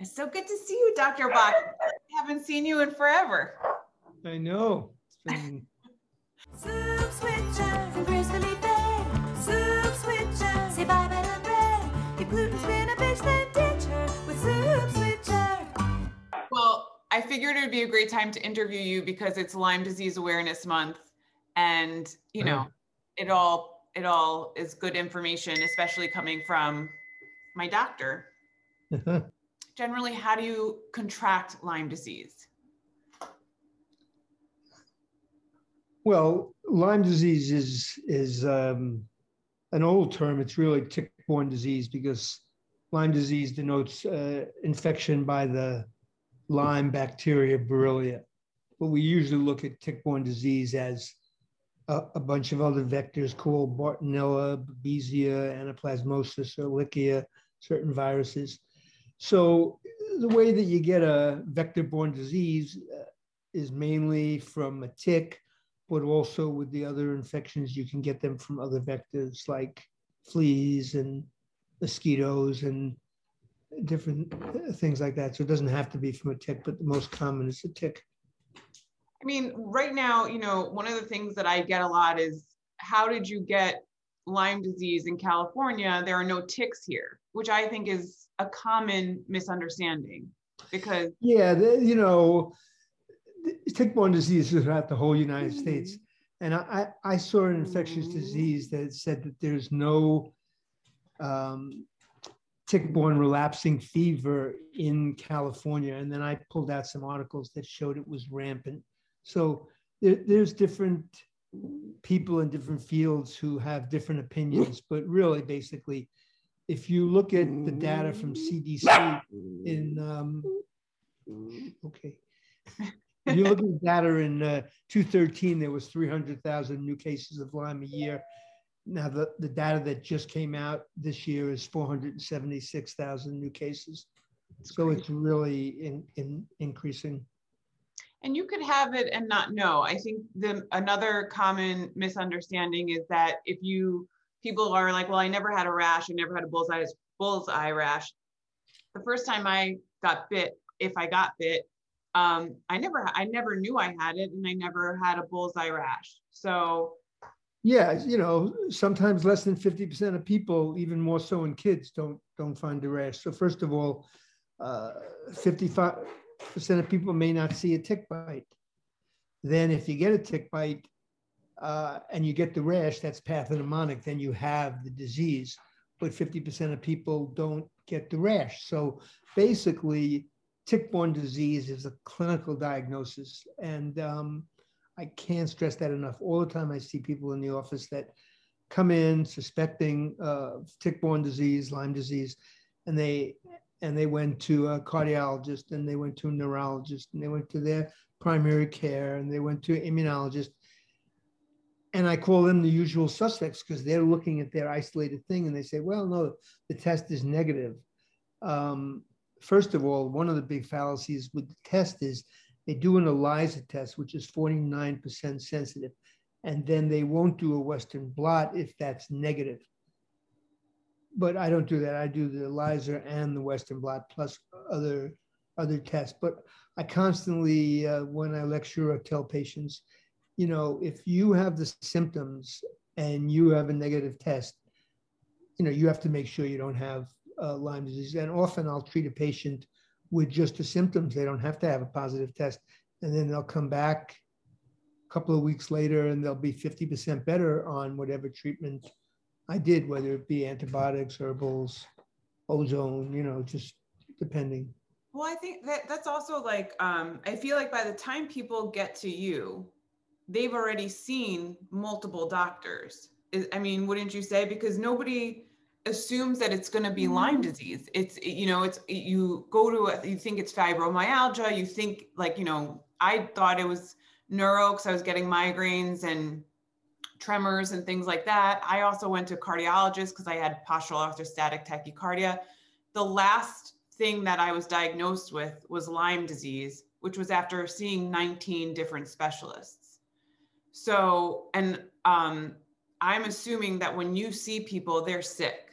It's so good to see you, Dr. Bach. I haven't seen you in forever. I know. It's been Soup switcher from gracefully fed. Soup switcher, say bye bye to bread. If gluten's been a bitch, then ditch her with soup switcher. Well, I figured it would be a great time to interview you because it's Lyme Disease Awareness Month, and you know, Uh-huh. it all it all is good information, especially coming from my doctor. Generally, how do you contract Lyme disease? well, Lyme disease is is um, an old term. It's really tick-borne disease because Lyme disease denotes uh, infection by the Lyme bacteria Borrelia. But we usually look at tick-borne disease as a, a bunch of other vectors called Bartonella, Babesia, Anaplasmosis, Ehrlichia, certain viruses. So the way that you get a vector-borne disease uh, is mainly from a tick, but also with the other infections, you can get them from other vectors like fleas and mosquitoes and different uh, things like that. So it doesn't have to be from a tick, but the most common is a tick. I mean, right now, you know, one of the things that I get a lot is how did you get Lyme disease in California? There are no ticks here, which I think is a common misunderstanding because Yeah, the, you know, tick-borne disease is throughout the whole United States. And I, I I saw an infectious disease that said that there's no um, tick-borne relapsing fever in California. And then I pulled out some articles that showed it was rampant. So there, there's different people in different fields who have different opinions, but really, basically, if you look at the data from CDC in, um, okay. If you look at the data in uh, 2013, there was 300,000 new cases of Lyme a year. Now, the, the data that just came out this year is 476,000 new cases. So it's really in, in increasing. and you could have it and not know. I think the another common misunderstanding is that if you people are like, well, I never had a rash, I never had a bullseye bullseye rash. The first time I got bit, if I got bit, um, I never I never knew I had it, and I never had a bullseye rash. So Yeah, you know, sometimes less than 50% of people, even more so in kids, don't don't find the rash. So first of all, uh, 55% of people may not see a tick bite. Then if you get a tick bite uh, and you get the rash, that's pathognomonic, then you have the disease. But 50% of people don't get the rash. So basically, tick-borne disease is a clinical diagnosis. And um, I can't stress that enough. All the time I see people in the office that come in suspecting uh, tick-borne disease, Lyme disease, and they and they went to a cardiologist and they went to a neurologist and they went to their primary care and they went to an immunologist. And I call them the usual suspects because they're looking at their isolated thing and they say, well, no, the test is negative. Um, first of all, one of the big fallacies with the test is they do an ELISA test, which is 49% sensitive, and then they won't do a Western blot if that's negative. But I don't do that. I do the ELISA and the Western blot plus other other tests. But I constantly, uh, when I lecture or tell patients, you know, if you have the symptoms and you have a negative test, you know, you have to make sure you don't have uh, Lyme disease. And often I'll treat a patient with just the symptoms. They don't have to have a positive test. And then they'll come back a couple of weeks later and they'll be 50% better on whatever treatment I did, whether it be antibiotics, herbals, ozone, you know, just depending. Well, I think that that's also like um, I feel like by the time people get to you, they've already seen multiple doctors. I mean, wouldn't you say? Because nobody assumes that it's going to be Lyme mm-hmm. disease. It's you know, it's you go to a, you think it's fibromyalgia. You think like you know, I thought it was neuro because I was getting migraines and tremors and things like that. I also went to a cardiologist because I had postural orthostatic tachycardia. The last thing that I was diagnosed with was Lyme disease, which was after seeing 19 different specialists. So, and um, I'm assuming that when you see people, they're sick.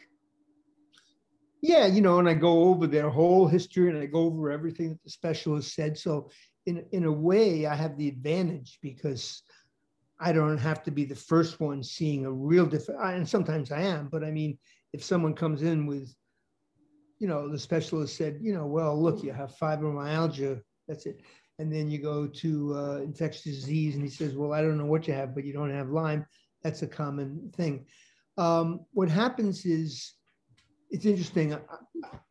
Yeah, you know, and I go over their whole history and I go over everything that the specialist said. So in in a way, I have the advantage because I don't have to be the first one seeing a real difference. And sometimes I am, but I mean, if someone comes in with, you know, the specialist said, you know, well, look, you have fibromyalgia. That's it. And then you go to uh, infectious disease, and he says, well, I don't know what you have, but you don't have Lyme. That's a common thing. Um, what happens is, it's interesting. I,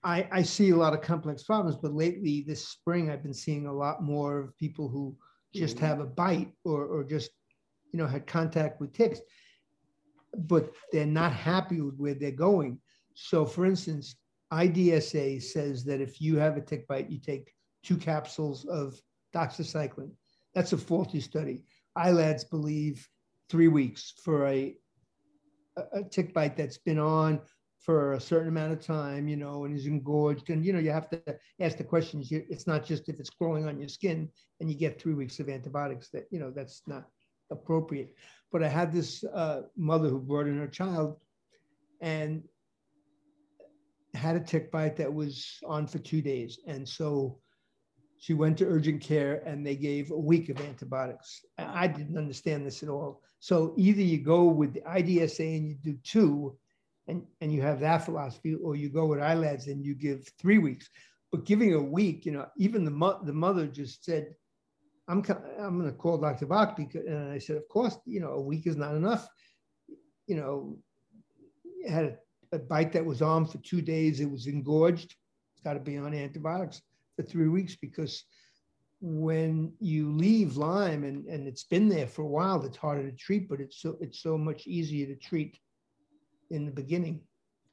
I, I see a lot of complex problems, but lately this spring, I've been seeing a lot more of people who just have a bite or, or just you know, had contact with ticks, but they're not happy with where they're going. So, for instance, IDSA says that if you have a tick bite, you take two capsules of doxycycline. That's a faulty study. ILADS believe three weeks for a, a tick bite that's been on for a certain amount of time, you know, and is engorged. And, you know, you have to ask the questions. It's not just if it's crawling on your skin and you get three weeks of antibiotics that, you know, that's not appropriate. But I had this uh, mother who brought in her child and had a tick bite that was on for two days. And so she went to urgent care and they gave a week of antibiotics. I didn't understand this at all. So either you go with the IDSA and you do two and, and you have that philosophy, or you go with ILADS and you give three weeks. But giving a week, you know, even the, mo- the mother just said, I'm I'm going to call Dr. Bach because, and I said, of course, you know, a week is not enough. You know, had a, a bite that was on for two days. It was engorged. It's got to be on antibiotics for three weeks because when you leave Lyme and, and it's been there for a while, it's harder to treat, but it's so it's so much easier to treat in the beginning.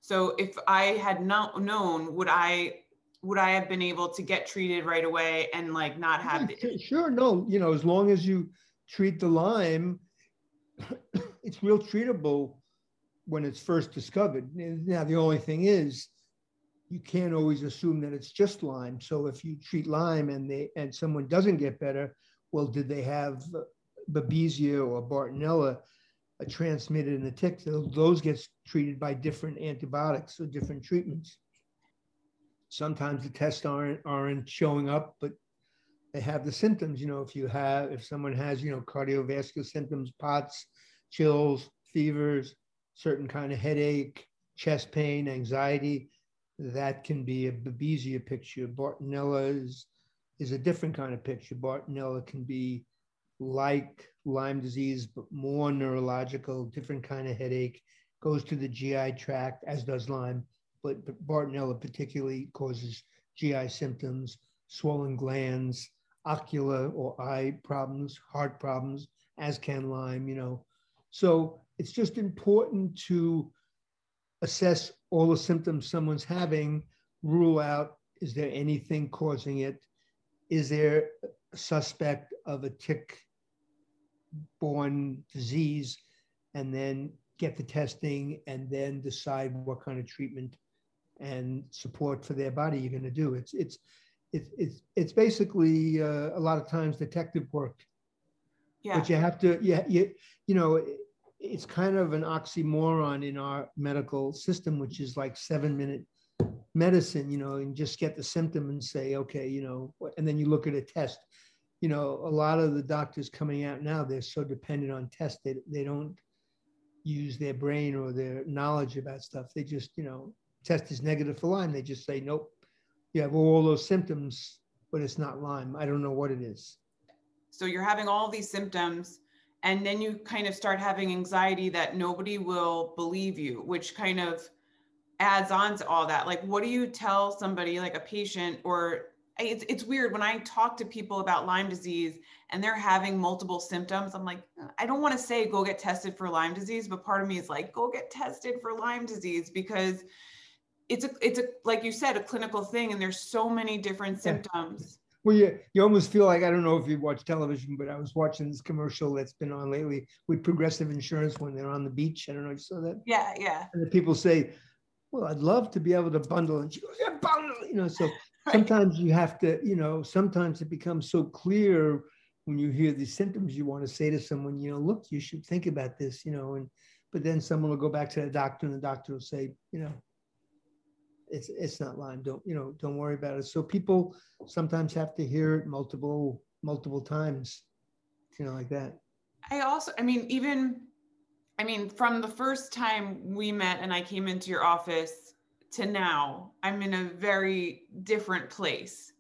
So if I had not known, would I would I have been able to get treated right away and like not have yeah, sure no you know as long as you treat the Lyme it's real treatable when it's first discovered now the only thing is you can't always assume that it's just Lyme so if you treat Lyme and they and someone doesn't get better well did they have babesia or bartonella uh, transmitted in the tick those get treated by different antibiotics or different treatments sometimes the tests aren't aren't showing up, but they have the symptoms. You know, if you have if someone has you know cardiovascular symptoms, POTS, chills, fevers, certain kind of headache, chest pain, anxiety, that can be a Babesia picture. Bartonella is is a different kind of picture. Bartonella can be like Lyme disease, but more neurological, different kind of headache, goes to the GI tract, as does Lyme but, but Bartonella particularly causes GI symptoms, swollen glands, ocular or eye problems, heart problems, as can Lyme, you know. So it's just important to assess all the symptoms someone's having, rule out is there anything causing it? Is there a suspect of a tick borne disease? And then get the testing and then decide what kind of treatment and support for their body you're going to do. It's it's it's it's it's basically uh, a lot of times detective work. Yeah. But you have to yeah you you know it's kind of an oxymoron in our medical system, which is like seven minute medicine, you know, and just get the symptom and say, okay, you know, and then you look at a test. You know, a lot of the doctors coming out now, they're so dependent on tests, they, they don't use their brain or their knowledge about stuff. They just, you know, test is negative for Lyme, they just say, nope, you have all those symptoms, but it's not Lyme. I don't know what it is. So you're having all these symptoms, and then you kind of start having anxiety that nobody will believe you, which kind of adds on to all that. Like, what do you tell somebody, like a patient, or it's, it's weird when I talk to people about Lyme disease and they're having multiple symptoms. I'm like, uh, I don't want to say go get tested for Lyme disease, but part of me is like, go get tested for Lyme disease because it's a it's a like you said a clinical thing and there's so many different symptoms well you you almost feel like i don't know if you watch television but i was watching this commercial that's been on lately with progressive insurance when they're on the beach. I don't know if you saw that. Yeah yeah. And the people say well i'd love to be able to bundle. And she goes yeah bundle you know so right. sometimes you have to you know sometimes it becomes so clear when you hear these symptoms you want to say to someone you know look you should think about this you know and but then someone will go back to the doctor and the doctor will say you know it's it's not Lyme. Don't you know? Don't worry about it. So people sometimes have to hear it multiple multiple times, you know, like that. I also, I mean, even, I mean, from the first time we met and I came into your office to now, I'm in a very different place.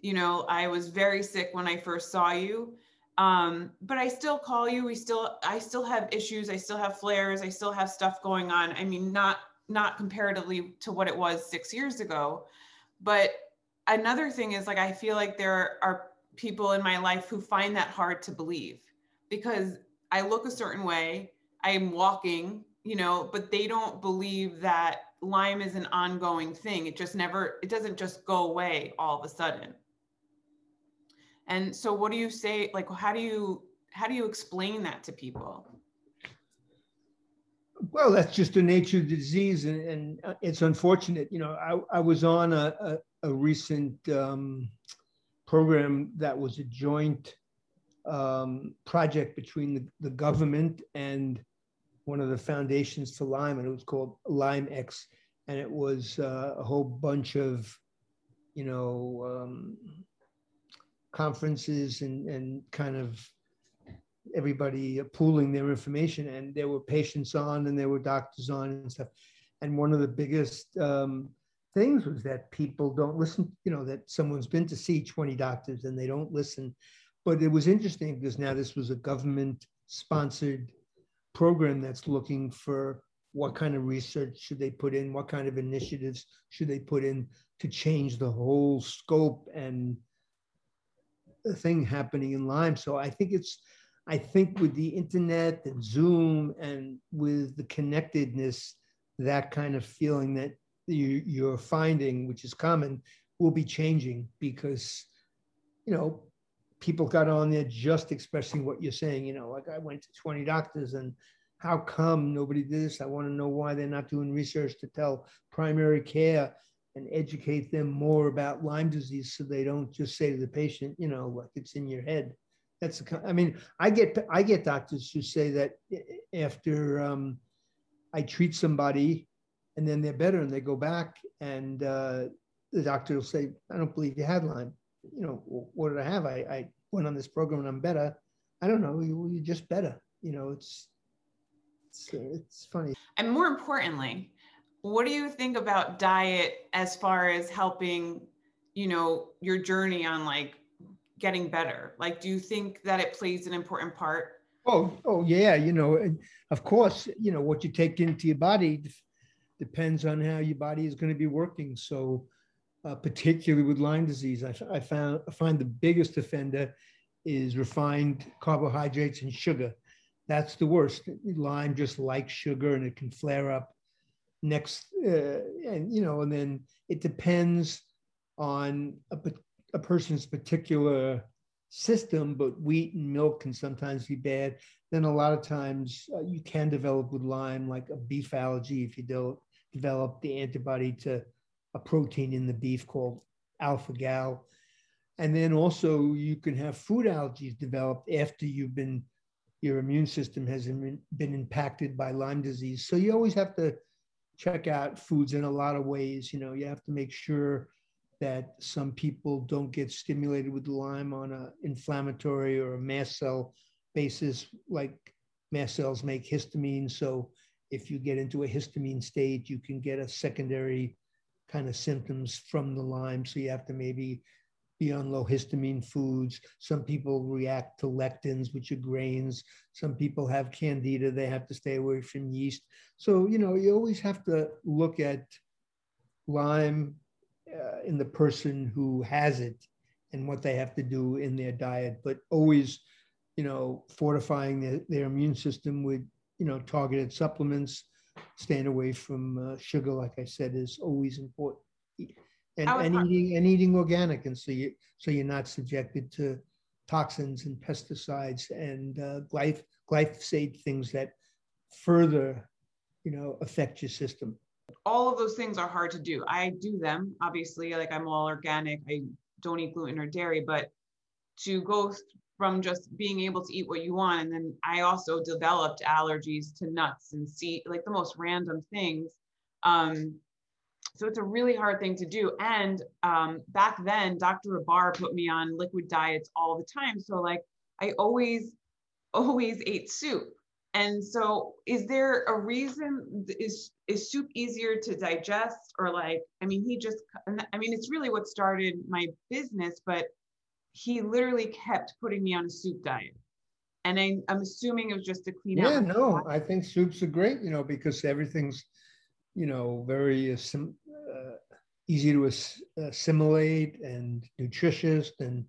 You know, I was very sick when I first saw you. Um, but I still call you. We still, I still have issues. I still have flares. I still have stuff going on. I mean, not, not comparatively to what it was six years ago. But another thing is like, I feel like there are people in my life who find that hard to believe because I look a certain way, I'm walking, you know, but they don't believe that Lyme is an ongoing thing. It just never, it doesn't just go away all of a sudden. And so what do you say, like, how do you, how do you explain that to people? Well, that's just the nature of the disease, and, and uh, it's unfortunate. You know, I, I was on a, a, a recent um, program that was a joint um, project between the, the government and one of the foundations for Lyme, and it was called LymeX, and it was uh, a whole bunch of, you know, um, conferences and and kind of everybody pooling their information, and there were patients on and there were doctors on and stuff, and one of the biggest um, things was that people don't listen, you know, that someone's been to see 20 doctors and they don't listen. But it was interesting because now this was a government sponsored program that's looking for what kind of research should they put in, what kind of initiatives should they put in to change the whole scope and thing happening in Lyme. So I think it's, I think with the internet and Zoom and with the connectedness, that kind of feeling that you, you're finding, which is common, will be changing because, you know, people got on there just expressing what you're saying. You know, like I went to 20 doctors and how come nobody did this? I want to know why they're not doing research to tell primary care and educate them more about Lyme disease so they don't just say to the patient, you know, like it's in your head. That's the, I mean, I get I get doctors who say that after um, I treat somebody and then they're better and they go back and uh, the doctor will say, I don't believe you had Lyme. You know, what did I have? I, I went on this program and I'm better. I don't know. You, you're just better. You know, it's, it's, it's funny. And more importantly, what do you think about diet as far as helping, you know, your journey on like getting better? Like, do you think that it plays an important part? Oh, oh yeah. You know, of course, you know, what you take into your body depends on how your body is going to be working. So, uh, particularly with Lyme disease, I, I found I find the biggest offender is refined carbohydrates and sugar. That's the worst. Lyme just likes sugar and it can flare up next, uh, and you know, and then it depends on a, a person's particular system, but wheat and milk can sometimes be bad. Then a lot of times uh, you can develop with Lyme, like a beef allergy, if you don't develop the antibody to a protein in the beef called alpha gal. And then also you can have food allergies developed after you've been, your immune system has been impacted by Lyme disease. So you always have to check out foods in a lot of ways. You know, you have to make sure that some people don't get stimulated with Lyme on an inflammatory or a mast cell basis, like mast cells make histamine. So if you get into a histamine state, you can get a secondary kind of symptoms from the Lyme. So you have to maybe be on low histamine foods. Some people react to lectins, which are grains. Some people have candida, they have to stay away from yeast. So, you know, you always have to look at Lyme uh, in the person who has it and what they have to do in their diet, but always, you know, fortifying their, their immune system with you know, targeted supplements, staying away from uh, sugar, like I said, is always important. And, and eating and eating organic, and so you so you're not subjected to toxins and pesticides and uh, glyph, glyphosate things that further, you know, affect your system. All of those things are hard to do. I do them, obviously. Like I'm all organic. I don't eat gluten or dairy, but to go from just being able to eat what you want. And then I also developed allergies to nuts and seed, like the most random things. Um, so it's a really hard thing to do. And um, back then, Dr. Rabar put me on liquid diets all the time. So like I always, always ate soup. And so is there a reason is is soup easier to digest or like I mean he just I mean it's really what started my business but he literally kept putting me on a soup diet. And I, I'm assuming it was just to clean up. Yeah, out. no, I think soups are great, you know, because everything's, you know, very uh, easy to as- assimilate and nutritious and,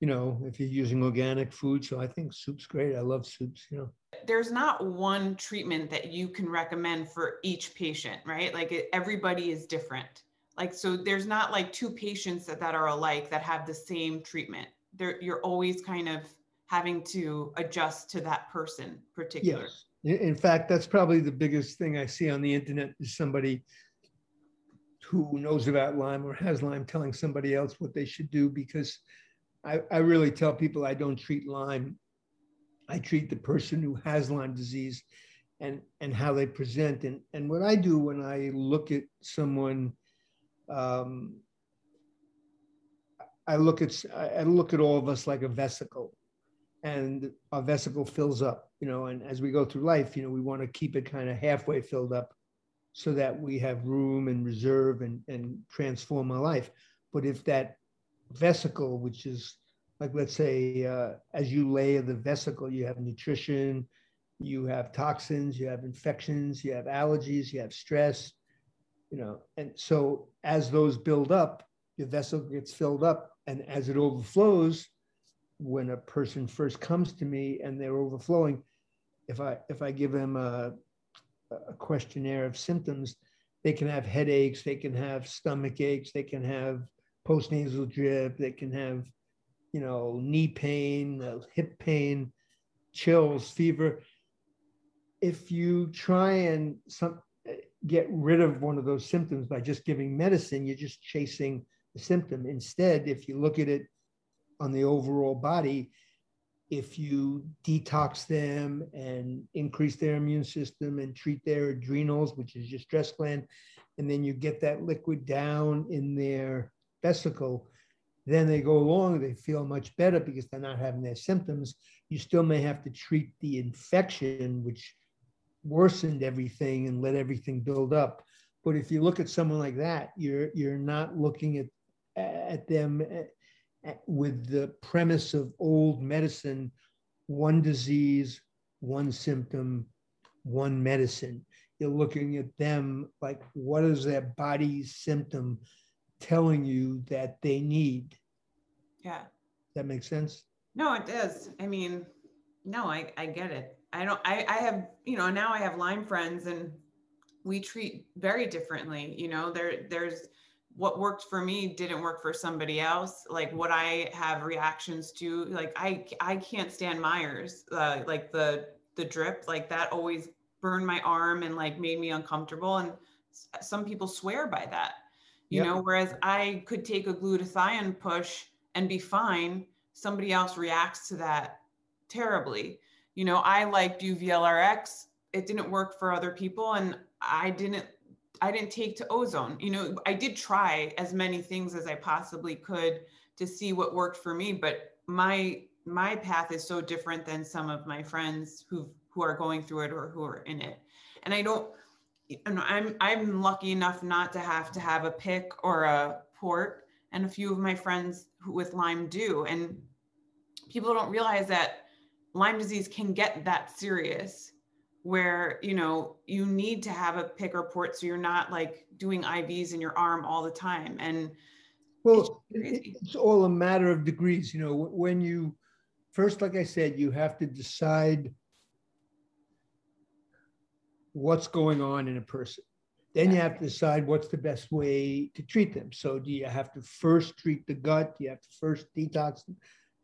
you know, if you're using organic food. So I think soup's great. I love soups, you know. There's not one treatment that you can recommend for each patient, right? Like everybody is different. Like so there's not like two patients that, that are alike that have the same treatment. There you're always kind of having to adjust to that person particular. Yes. In, in fact, that's probably the biggest thing I see on the internet is somebody who knows about Lyme or has Lyme telling somebody else what they should do because I, I really tell people I don't treat Lyme. I treat the person who has Lyme disease and, and how they present. And, and what I do when I look at someone, um, I look at I look at all of us like a vesicle and our vesicle fills up, you know, and as we go through life, you know, we want to keep it kind of halfway filled up so that we have room and reserve and, and transform our life. But if that vesicle, which is like, let's say, uh, as you layer the vesicle, you have nutrition, you have toxins, you have infections, you have allergies, you have stress, you know, and so as those build up, your vessel gets filled up, and as it overflows, when a person first comes to me and they're overflowing, if I if I give them a, a questionnaire of symptoms, they can have headaches, they can have stomach aches, they can have postnasal drip, they can have, you know, knee pain, uh, hip pain, chills, fever. If you try and some get rid of one of those symptoms by just giving medicine, you're just chasing the symptom. Instead, if you look at it on the overall body, if you detox them and increase their immune system and treat their adrenals, which is your stress gland, and then you get that liquid down in their vesicle, then they go along, they feel much better because they're not having their symptoms. You still may have to treat the infection, which worsened everything and let everything build up. But if you look at someone like that, you're you're not looking at at them uh, with the premise of old medicine, one disease, one symptom, one medicine. You're looking at them like what is their body's symptom telling you that they need. Yeah. That makes sense? No, it does. I mean, no, I, I get it. I don't, I, I have, you know, now I have Lyme friends and we treat very differently. You know, there, there's what worked for me didn't work for somebody else. Like what I have reactions to, like I, I can't stand Myers, uh, like the, the drip, like that always burned my arm and like made me uncomfortable. And some people swear by that, you Yep. know, whereas I could take a glutathione push and be fine. Somebody else reacts to that terribly. You know, I liked UVLRX. It didn't work for other people, and I didn't. I didn't take to ozone. You know, I did try as many things as I possibly could to see what worked for me, but my my path is so different than some of my friends who who are going through it or who are in it. And I don't and I'm I'm lucky enough not to have to have a PICC or a port and a few of my friends who with Lyme do and people don't realize that Lyme disease can get that serious where you know you need to have a PICC or port so you're not like doing IVs in your arm all the time. And Well, It's it's all a matter of degrees, you know, when you, first, like I said, you have to decide what's going on in a person. Then you have to decide what's the best way to treat them. So do you have to first treat the gut? Do you have to first detox? them?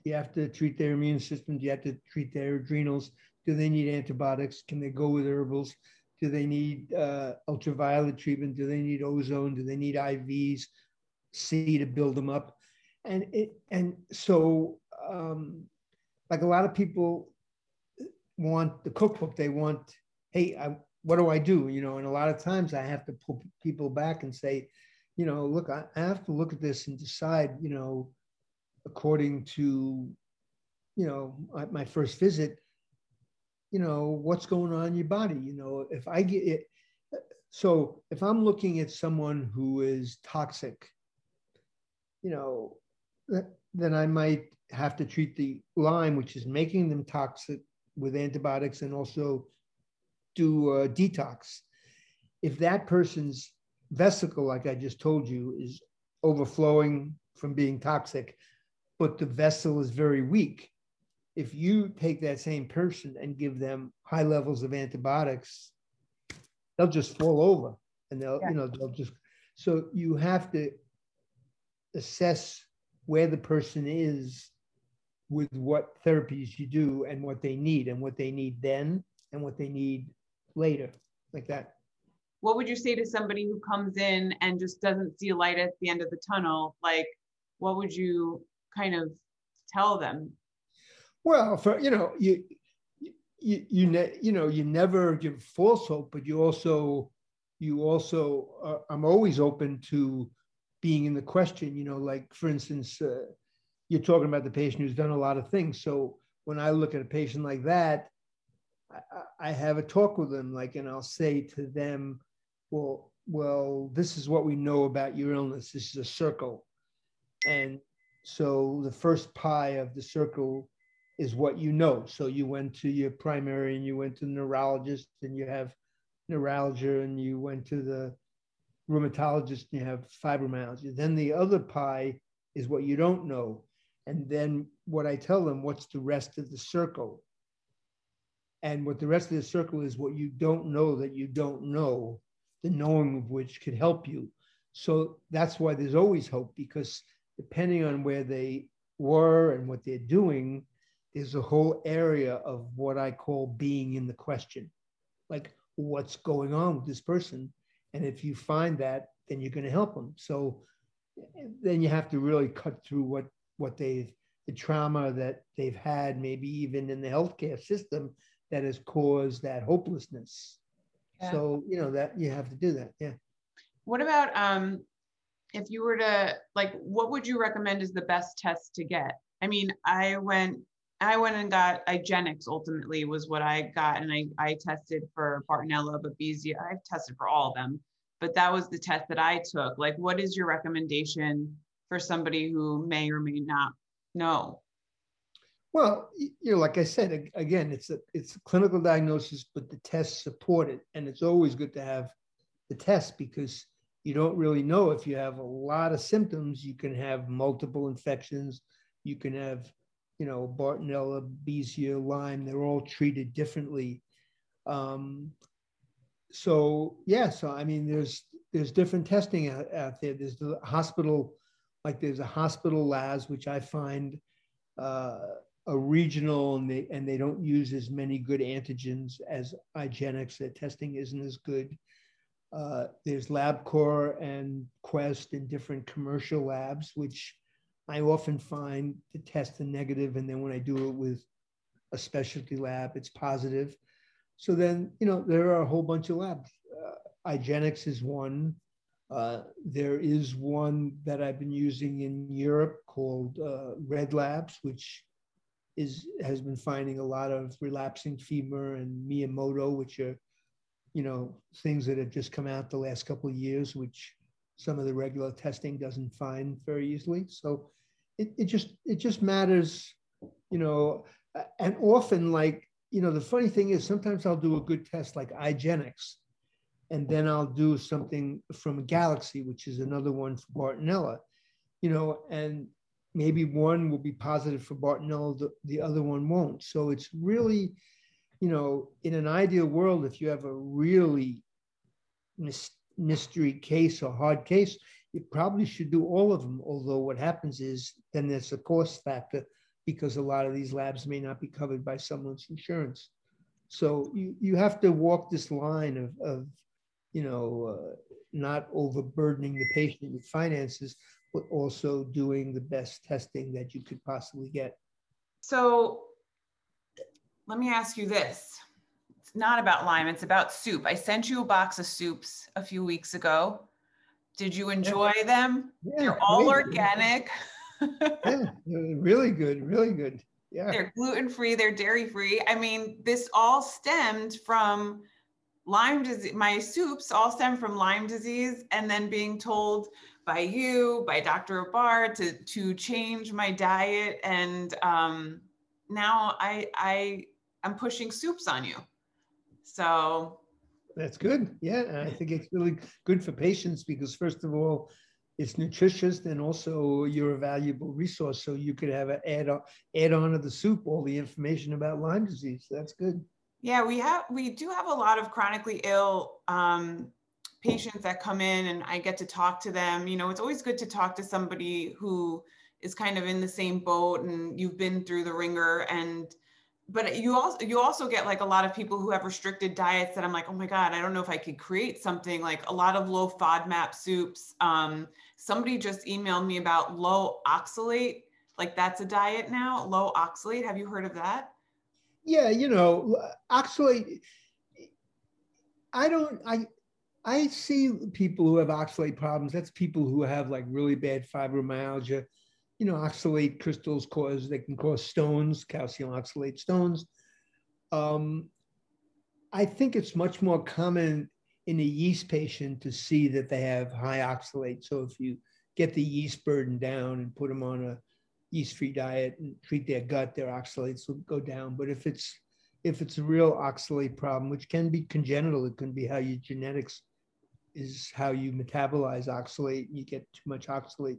Do you have to treat their immune system? Do you have to treat their adrenals? Do they need antibiotics? Can they go with herbals? Do they need uh, ultraviolet treatment? Do they need ozone? Do they need IVs? C to build them up? And it and so um, like a lot of people want the cookbook. They want, hey, I what do I do? You know, and a lot of times I have to pull people back and say, you know, look, I, have to look at this and decide, you know, according to, you know, my, my first visit, you know, what's going on in your body. You know, if I get it, so if I'm looking at someone who is toxic, you know, then I might have to treat the Lyme, which is making them toxic, with antibiotics and also do a uh, detox. If that person's vesicle, like I just told you, is overflowing from being toxic, but the vessel is very weak, if you take that same person and give them high levels of antibiotics, they'll just fall over and they'll, Yeah. you know, they'll just, so you have to assess where the person is with what therapies you do and what they need and what they need then and what they need later, like that. What would you say to somebody who comes in and just doesn't see a light at the end of the tunnel? Like, what would you kind of tell them? Well, for you know, you you you ne- you know, you never give false hope, but you also you also uh, I'm always open to being in the question. You know, like for instance, uh, you're talking about the patient who's done a lot of things. So when I look at a patient like that, I, have a talk with them, like, and I'll say to them, well, well, this is what we know about your illness. This is a circle, and so the first pie of the circle is what you know. So you went to your primary and you went to the neurologist and you have neuralgia and you went to the rheumatologist and you have fibromyalgia. Then the other pie is what you don't know. And then what I tell them, what's the rest of the circle? And what the rest of the circle is what you don't know that you don't know, the knowing of which could help you. So that's why there's always hope because depending on where they were and what they're doing, there's a whole area of what I call being in the question. Like, what's going on with this person? And if you find that, then you're going to help them. So then you have to really cut through what what they've the trauma that they've had, maybe even in the healthcare system, that has caused that hopelessness. Yeah. So you know that you have to do that. Yeah. What about um, if you were to like, what would you recommend is the best test to get? I mean, I went, I went and got IGeneX. Ultimately, was what I got, and I I tested for Bartonella, Babesia. I've tested for all of them, but that was the test that I took. Like, what is your recommendation for somebody who may or may not know? Well, you know, like I said, again, it's a it's a clinical diagnosis, but the tests support it, and it's always good to have the test because you don't really know if you have a lot of symptoms. You can have multiple infections. You can have, you know, Bartonella, Babesia, Lyme. They're all treated differently. Um, so yeah, so I mean, there's there's different testing out, out there. There's the hospital, like there's a hospital labs, which I find uh, a regional and they and they don't use as many good antigens as IGeneX. Their testing isn't as good. Uh, there's LabCorp and Quest and different commercial labs, which I often find to test a negative, and then when I do it with a specialty lab, it's positive. So then, you know, there are a whole bunch of labs. Uh, is one. Uh, there is one that I've been using in Europe called uh, Red Labs, which is has been finding a lot of relapsing fever and Miyamoto, which are, you know, things that have just come out the last couple of years, which some of the regular testing doesn't find very easily. So it, it just it just matters, you know, and often like you know the funny thing is sometimes I'll do a good test like IGeneX, and then I'll do something from Galaxy, which is another one for Bartonella, you know, and maybe one will be positive for Bartonella, the, the other one won't. So it's really, you know, in an ideal world, if you have a really mys- mystery case or hard case, you probably should do all of them. Although what happens is then there's a cost factor because a lot of these labs may not be covered by someone's insurance. So you, you have to walk this line of, of you know, uh, not overburdening the patient with finances, but also doing the best testing that you could possibly get. So let me ask you this. It's not about Lyme. It's about soup. I sent you a box of soups a few weeks ago. Did you enjoy them? Yeah, They're all great. organic. Yeah, really good, really good. Yeah. They're gluten free, they're dairy free. I mean, this all stemmed from Lyme disease. My soups all stem from Lyme disease, and then being told by you, by Dr. Abar, to to change my diet, and um, now I I I'm pushing soups on you. So That's good. Yeah, I think it's really good for patients because first of all, it's nutritious and also you're a valuable resource. So you could have an add on add on to the soup all the information about Lyme disease. That's good. Yeah, we have we do have a lot of chronically ill um, patients that come in, and I get to talk to them. You know, it's always good to talk to somebody who is kind of in the same boat, and you've been through the wringer. And but you also you also get like a lot of people who have restricted diets that I'm like, oh my god, I don't know if I could create something like a lot of low FODMAP soups. Um, somebody just emailed me about low oxalate, like that's a diet now. Low oxalate, have you heard of that? Yeah, you know, oxalate. I don't. I I see people who have oxalate problems. That's people who have like really bad fibromyalgia. You know, oxalate crystals cause they can cause stones, calcium oxalate stones. Um, I think it's much more common in a yeast patient to see that they have high oxalate. So if you get the yeast burden down and put them on a yeast-free diet and treat their gut, their oxalates will go down. But if it's if it's a real oxalate problem, which can be congenital, it can be how your genetics is how you metabolize oxalate and you get too much oxalate.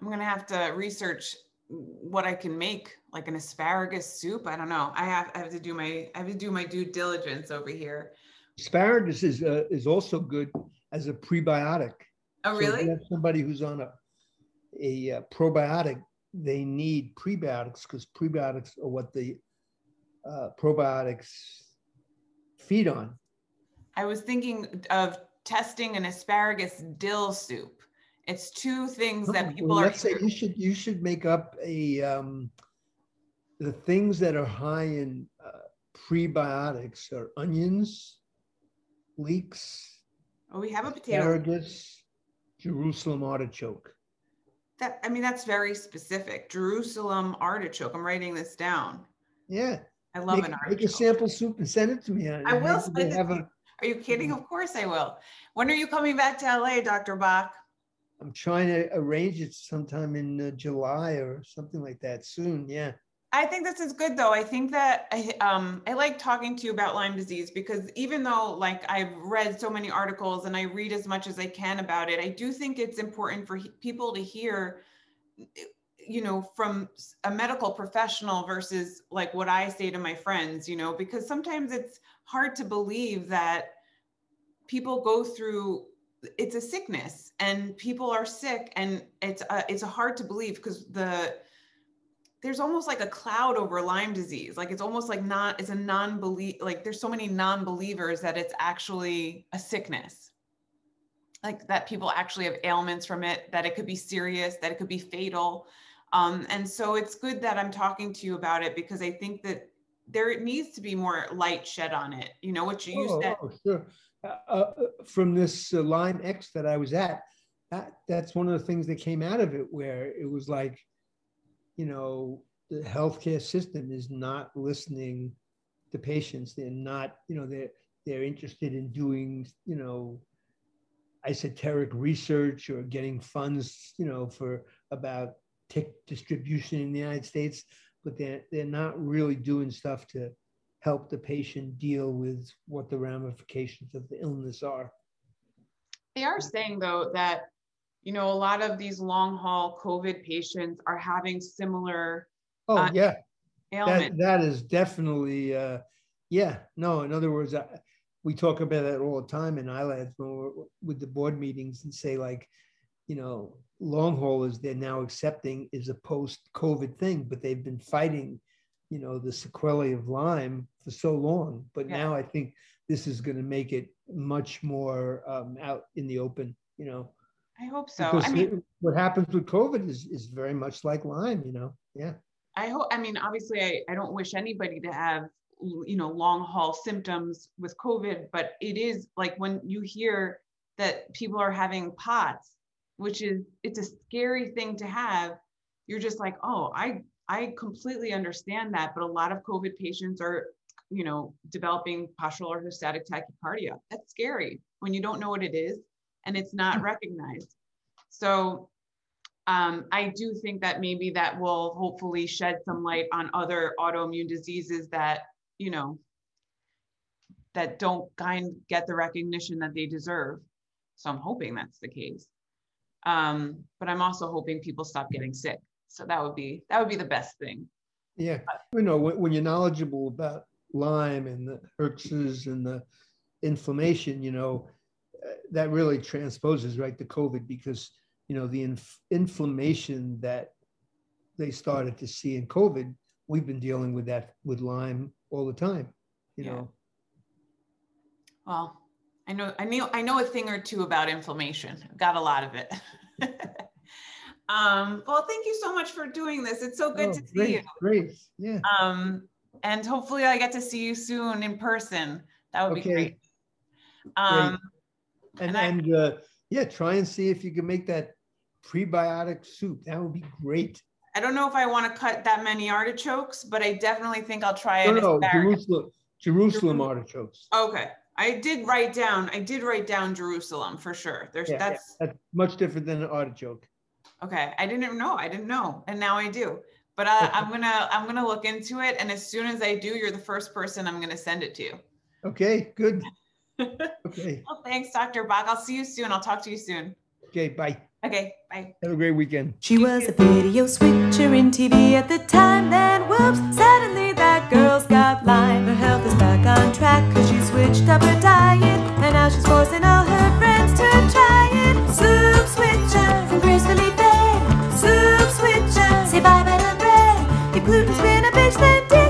I'm gonna have to research what I can make, like an asparagus soup. I don't know. I have I have to do my I have to do my due diligence over here. Asparagus is uh, is also good as a prebiotic. Oh, So if you really? have somebody who's on a a uh, probiotic, they need prebiotics because prebiotics are what the uh, probiotics feed on. I was thinking of testing an asparagus dill soup. It's two things that people well, are. let's say you should you should make up a um, the things that are high in uh, prebiotics are onions, leeks, Oh, we have a potato. asparagus, Jerusalem artichoke. That I mean, that's very specific. Jerusalem artichoke. I'm writing this down. Yeah, I love make, an artichoke. make a sample soup and send it to me. I will they send it have a- Are you kidding? Mm-hmm. Of course I will. When are you coming back to LA, Dr. Bach? I'm trying to arrange it sometime in uh, July or something like that soon. Yeah. I think this is good though. I think that I um I like talking to you about Lyme disease because even though like I've read so many articles and I read as much as I can about it, I do think it's important for he- people to hear you know from a medical professional versus like what I say to my friends, you know, because sometimes it's hard to believe that people go through it's a sickness and people are sick and it's uh, it's hard to believe because the there's almost like a cloud over Lyme disease. Like it's almost like not, it's a non-belief, like there's so many non-believers that it's actually a sickness. Like that people actually have ailments from it, that it could be serious, that it could be fatal. Um, and so it's good that I'm talking to you about it because I think that there needs to be more light shed on it. You know, what you Oh, said. oh, sure. Uh, uh, from this uh, Lyme X that I was at, that, that's one of the things that came out of it, where it was like, you know, the healthcare system is not listening to patients. They're not, you know, they're they're interested in doing, you know, esoteric research or getting funds, you know, for about tick distribution in the United States, but they're they're not really doing stuff to help the patient deal with what the ramifications of the illness are. They are saying though that, you know, a lot of these long haul COVID patients are having similar Oh, Uh, yeah, that, that is definitely, uh, yeah, no, in other words, I, we talk about that all the time in ILADS when we're with the board meetings and say like, you know, long haulers, they're now accepting is a post-COVID thing, but they've been fighting, you know, the sequelae of Lyme for so long. But Yeah. now I think this is going to make it much more um, out in the open, you know. I hope so. Because I mean, what happens with COVID is, is very much like Lyme, you know, yeah. I hope, I mean, obviously, I, I don't wish anybody to have you know, long haul symptoms with COVID, but it is like when you hear that people are having POTS, which is it's a scary thing to have. You're just like, oh, I I completely understand that, but a lot of COVID patients are, you know, developing postural orthostatic tachycardia. That's scary when you don't know what it is and it's not recognized. So um, I do think that maybe that will hopefully shed some light on other autoimmune diseases that, you know, that don't kind get the recognition that they deserve. So I'm hoping that's the case. Um, but I'm also hoping people stop getting sick. So that would be that would be the best thing. Yeah, you know, when, when you're knowledgeable about Lyme and the herxes and the inflammation, you know, uh, that really transposes right to COVID because, you know, the inf- inflammation that they started to see in COVID, we've been dealing with that with Lyme all the time, you Yeah. know. Well, I know I know I know a thing or two about inflammation. I've got a lot of it. um, well, thank you so much for doing this. It's so good Oh, to see great, you. Great, yeah. Um, and hopefully I get to see you soon in person. That would be Okay. great. Um, And, And I- and, uh, yeah, try and see if you can make that prebiotic soup. That would be great. I don't know if I want to cut that many artichokes, but I definitely think I'll try No, an no. Jerusalem, Jerusalem artichokes. Okay. I did write down, I did write down Jerusalem for sure. There's Yeah, yeah, that's That's much different than an artichoke. okay. I didn't know. I didn't know. And now I do. But uh, I'm gonna I'm gonna look into it. And as soon as I do, you're the first person I'm gonna send it to. You. Okay, good. Okay, well, thanks, Dr. Bach. I'll see you soon. I'll talk to you soon. okay, bye. Okay, bye. Have a great weekend. She was a video switcher in TV at the time. Then, whoops, suddenly that girl's got Lyme. Her health is back on track because she switched up her diet. And now she's forcing all her friends to try it. Soup switcher from gracefully fed. Soup switcher, say bye bye to bread. If gluten's been a bitch, then